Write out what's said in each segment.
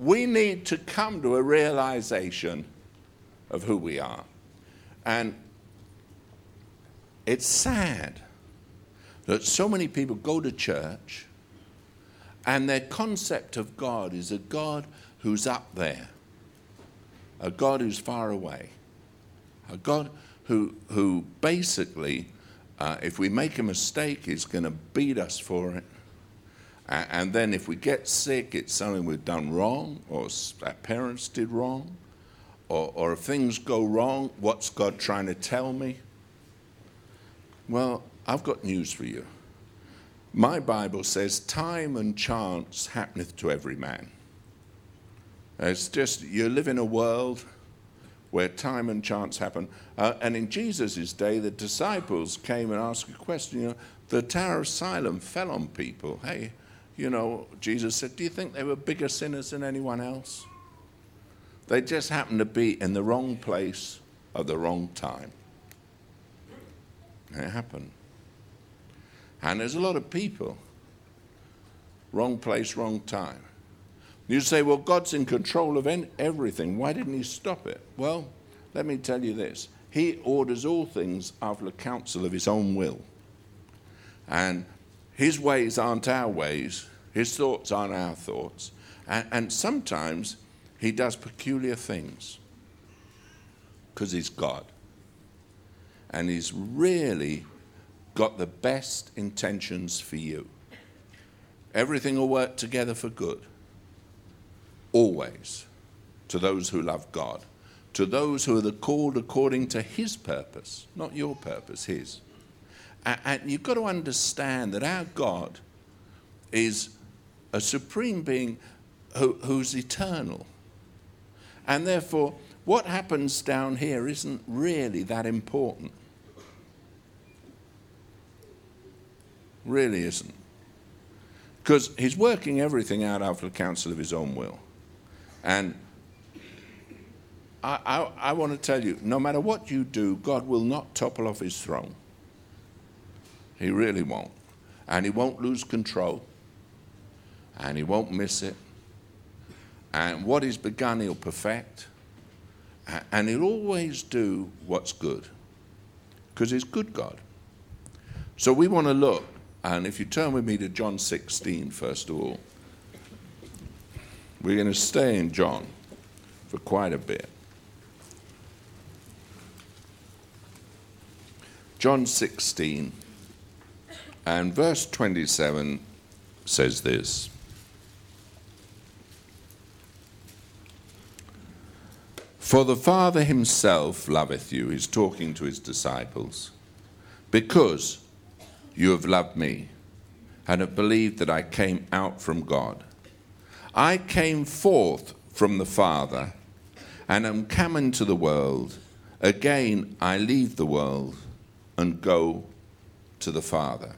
we need to come to a realization of who we are. And it's sad that so many people go to church and their concept of God is a God who's up there, a God who's far away, a God who, who basically, uh, if we make a mistake, is going to beat us for it. And then if we get sick, it's something we've done wrong or our parents did wrong. Or, or if things go wrong, what's God trying to tell me? Well, I've got news for you. My Bible says, Time and chance happeneth to every man. It's just, you live in a world where time and chance happen. Uh, and in Jesus' day, the disciples came and asked a question. You know, the Tower of Siloam fell on people. Hey, you know, Jesus said, Do you think they were bigger sinners than anyone else? They just happened to be in the wrong place at the wrong time. It happened. And there's a lot of people. Wrong place, wrong time. You say, well, God's in control of everything. Why didn't He stop it? Well, let me tell you this He orders all things after the counsel of His own will. And His ways aren't our ways, His thoughts aren't our thoughts. And, and sometimes He does peculiar things because He's God and He's really got the best intentions for you. Everything will work together for good, always, to those who love God, to those who are the called according to His purpose, not your purpose, His. And you've got to understand that our God is a supreme being who, who's eternal. And therefore, what happens down here isn't really that important. Really isn't. Because he's working everything out after the counsel of his own will. And I, I, I want to tell you no matter what you do, God will not topple off his throne. He really won't. And he won't lose control. And he won't miss it. And what he's begun, he'll perfect. And he'll always do what's good. Because he's good God. So we want to look and if you turn with me to John 16, first of all, we're going to stay in John for quite a bit. John 16 and verse 27 says this For the Father himself loveth you, he's talking to his disciples, because you have loved me and have believed that I came out from God. I came forth from the Father and am come into the world. Again, I leave the world and go to the Father.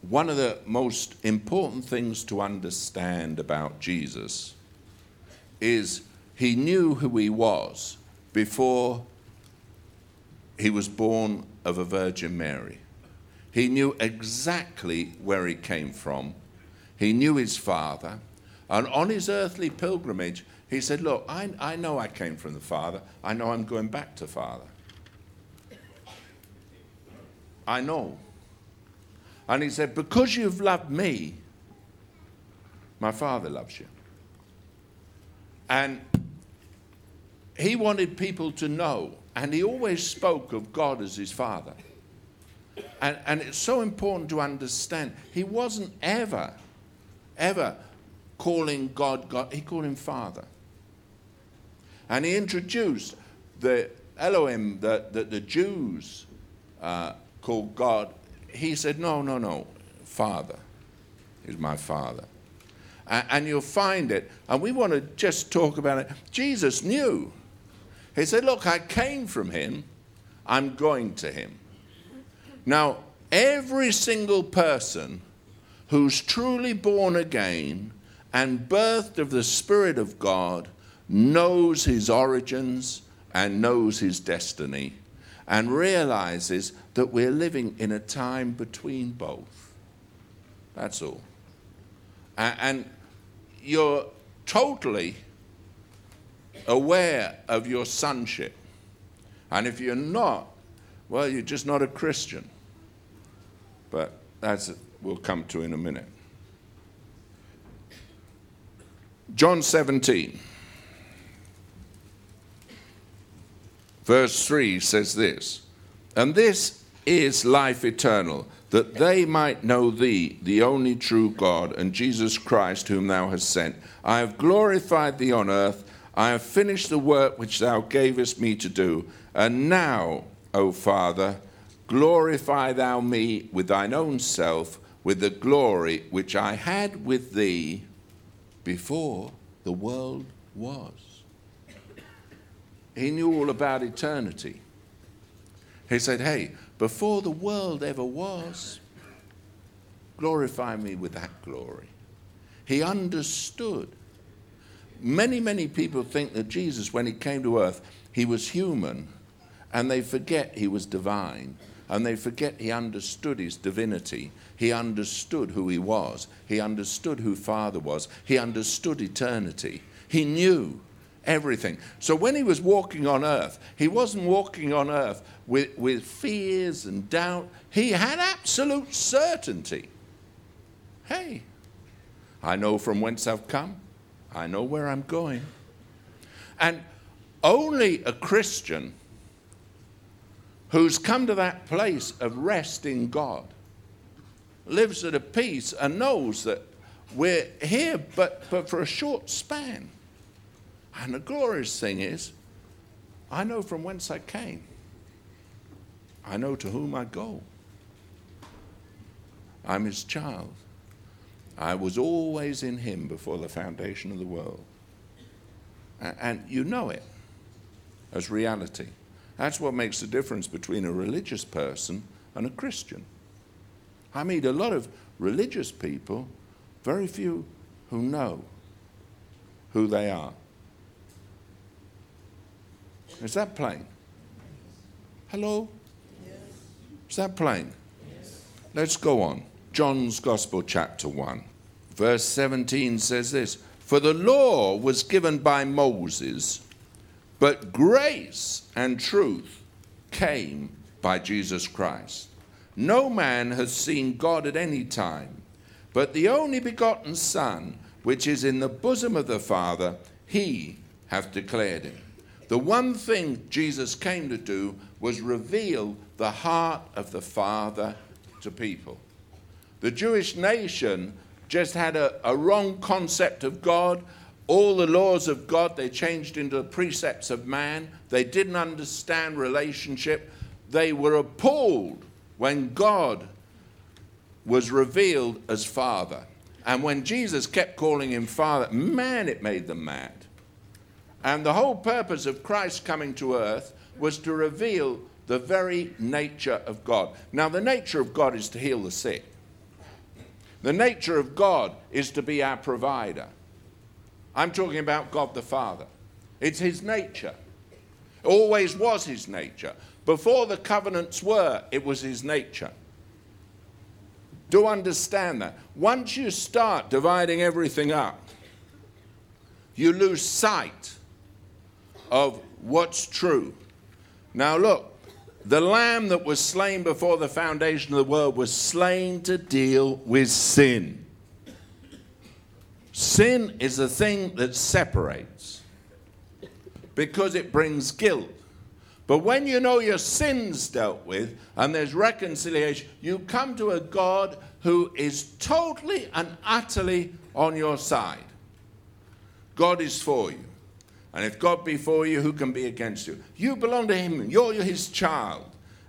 One of the most important things to understand about Jesus is he knew who he was before he was born of a Virgin Mary. He knew exactly where he came from. He knew his father. And on his earthly pilgrimage, he said, Look, I, I know I came from the Father. I know I'm going back to Father. I know. And he said, Because you've loved me, my Father loves you. And he wanted people to know, and he always spoke of God as his Father. And, and it's so important to understand. He wasn't ever, ever calling God God. He called him Father. And he introduced the Elohim that, that the Jews uh, called God. He said, No, no, no, Father is my Father. And, and you'll find it. And we want to just talk about it. Jesus knew. He said, Look, I came from him, I'm going to him. Now, every single person who's truly born again and birthed of the Spirit of God knows his origins and knows his destiny and realizes that we're living in a time between both. That's all. And you're totally aware of your sonship. And if you're not, well, you're just not a Christian. But that's we'll come to in a minute. John 17, verse 3 says this, and this is life eternal, that they might know thee, the only true God, and Jesus Christ, whom thou hast sent. I have glorified thee on earth. I have finished the work which thou gavest me to do. And now, O Father, glorify thou me with thine own self, with the glory which I had with thee before the world was. He knew all about eternity. He said, Hey, before the world ever was, glorify me with that glory. He understood. Many, many people think that Jesus, when he came to earth, he was human, and they forget he was divine, and they forget he understood his divinity. He understood who he was. He understood who Father was. He understood eternity. He knew everything. So when he was walking on earth, he wasn't walking on earth with, with fears and doubt. He had absolute certainty. Hey, I know from whence I've come, I know where I'm going. And only a Christian who's come to that place of rest in God lives at a peace and knows that we're here but, but for a short span. And the glorious thing is, I know from whence I came. I know to whom I go. I'm his child. I was always in him before the foundation of the world. And you know it as reality. That's what makes the difference between a religious person and a Christian. I meet a lot of religious people, very few who know who they are. Is that plain? Hello? Yes. Is that plain? Yes. Let's go on. John's Gospel, chapter 1. Verse 17 says this For the law was given by Moses, but grace and truth came by Jesus Christ. No man has seen God at any time, but the only begotten Son, which is in the bosom of the Father, he hath declared him. The one thing Jesus came to do was reveal the heart of the Father to people. The Jewish nation just had a, a wrong concept of God. All the laws of God they changed into the precepts of man. They didn't understand relationship. They were appalled when God was revealed as Father. And when Jesus kept calling him Father, man, it made them mad. And the whole purpose of Christ coming to earth was to reveal the very nature of God. Now, the nature of God is to heal the sick, the nature of God is to be our provider. I'm talking about God the Father. It's His nature. Always was His nature. Before the covenants were, it was His nature. Do understand that. Once you start dividing everything up, you lose sight of what's true. Now, look, the lamb that was slain before the foundation of the world was slain to deal with sin. Sin is the thing that separates because it brings guilt. But when you know your sins dealt with and there's reconciliation, you come to a God who is totally and utterly on your side. God is for you. And if God be for you, who can be against you? You belong to Him. You're His child.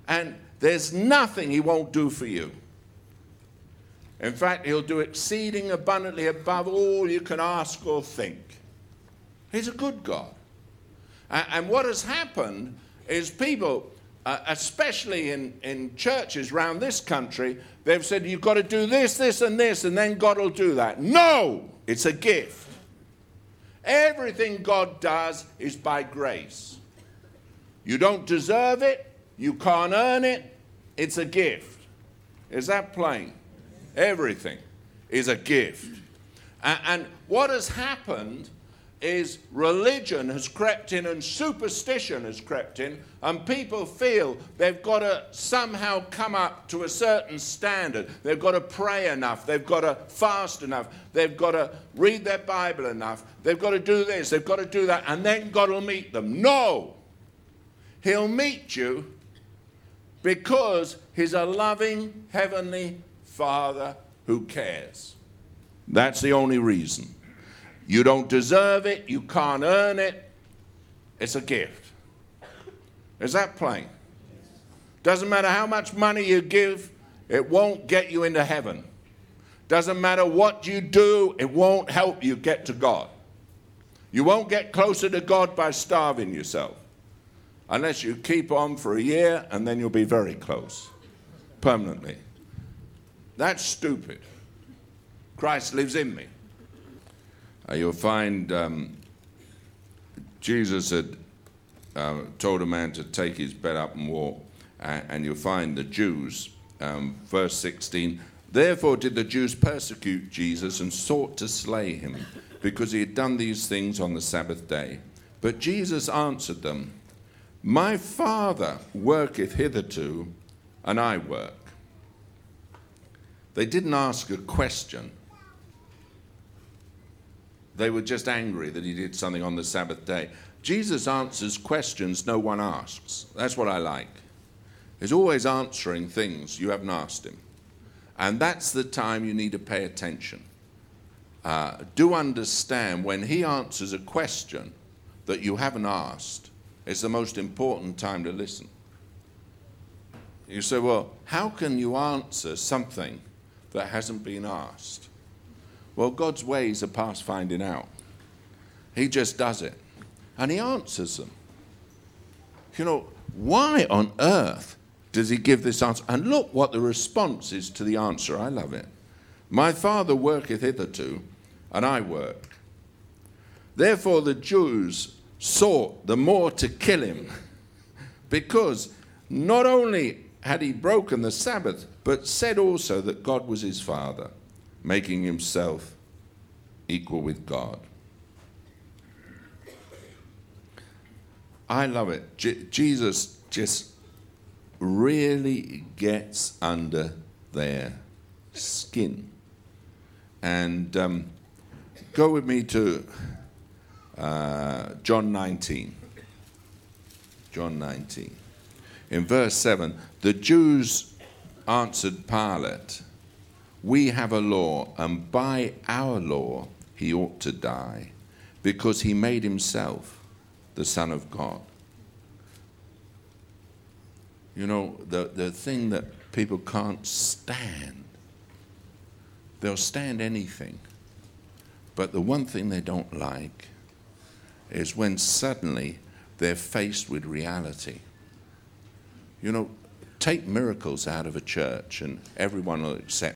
And there's nothing He won't do for you. In fact, He'll do exceeding abundantly above all you can ask or think. He's a good God. And what has happened is people, uh, especially in, in churches around this country, they've said, You've got to do this, this, and this, and then God will do that. No! It's a gift. Everything God does is by grace. You don't deserve it, you can't earn it, it's a gift. Is that plain? Everything is a gift. And, what has happened is religion has crept in and superstition has crept in, and people feel they've got to somehow come up to a certain standard. They've got to pray enough, they've got to fast enough, they've got to read their Bible enough, they've got to do this, they've got to do that, and then God will meet them. No! He'll meet you because He's a loving Heavenly Father who cares. That's the only reason. You don't deserve it, you can't earn it. It's a gift. Is that plain? Doesn't matter how much money you give, it won't get you into heaven. Doesn't matter what you do, it won't help you get to God. You won't get closer to God by starving yourself. Unless you keep on for a year and then you'll be very close permanently. That's stupid. Christ lives in me. Uh, you'll find um, Jesus had uh, told a man to take his bed up and walk, uh, and you'll find the Jews, um, verse 16, therefore did the Jews persecute Jesus and sought to slay him, because he had done these things on the Sabbath day. But Jesus answered them, My Father worketh hitherto, and I work. They didn't ask a question they were just angry that he did something on the Sabbath day. Jesus answers questions no one asks. That's what I like. He's always answering things you haven't asked him. And that's the time you need to pay attention. Uh, do understand when he answers a question that you haven't asked, it's the most important time to listen. You say, well, how can you answer something that hasn't been asked? Well, God's ways are past finding out. He just does it. And He answers them. You know, why on earth does He give this answer? And look what the response is to the answer. I love it. My Father worketh hitherto, and I work. Therefore, the Jews sought the more to kill him, because not only had he broken the Sabbath, but said also that God was his Father making himself equal with God. I love it. Jesus just really gets under their skin. And um, go with me to uh, John 19. John 19. In verse 7, the Jews answered Pilate we have a law, and by our law he ought to die, because he made himself the Son of God. You know, the, the thing that people can't stand, they'll stand anything. But the one thing they don't like is when suddenly they're faced with reality. You know, take miracles out of a church and everyone will accept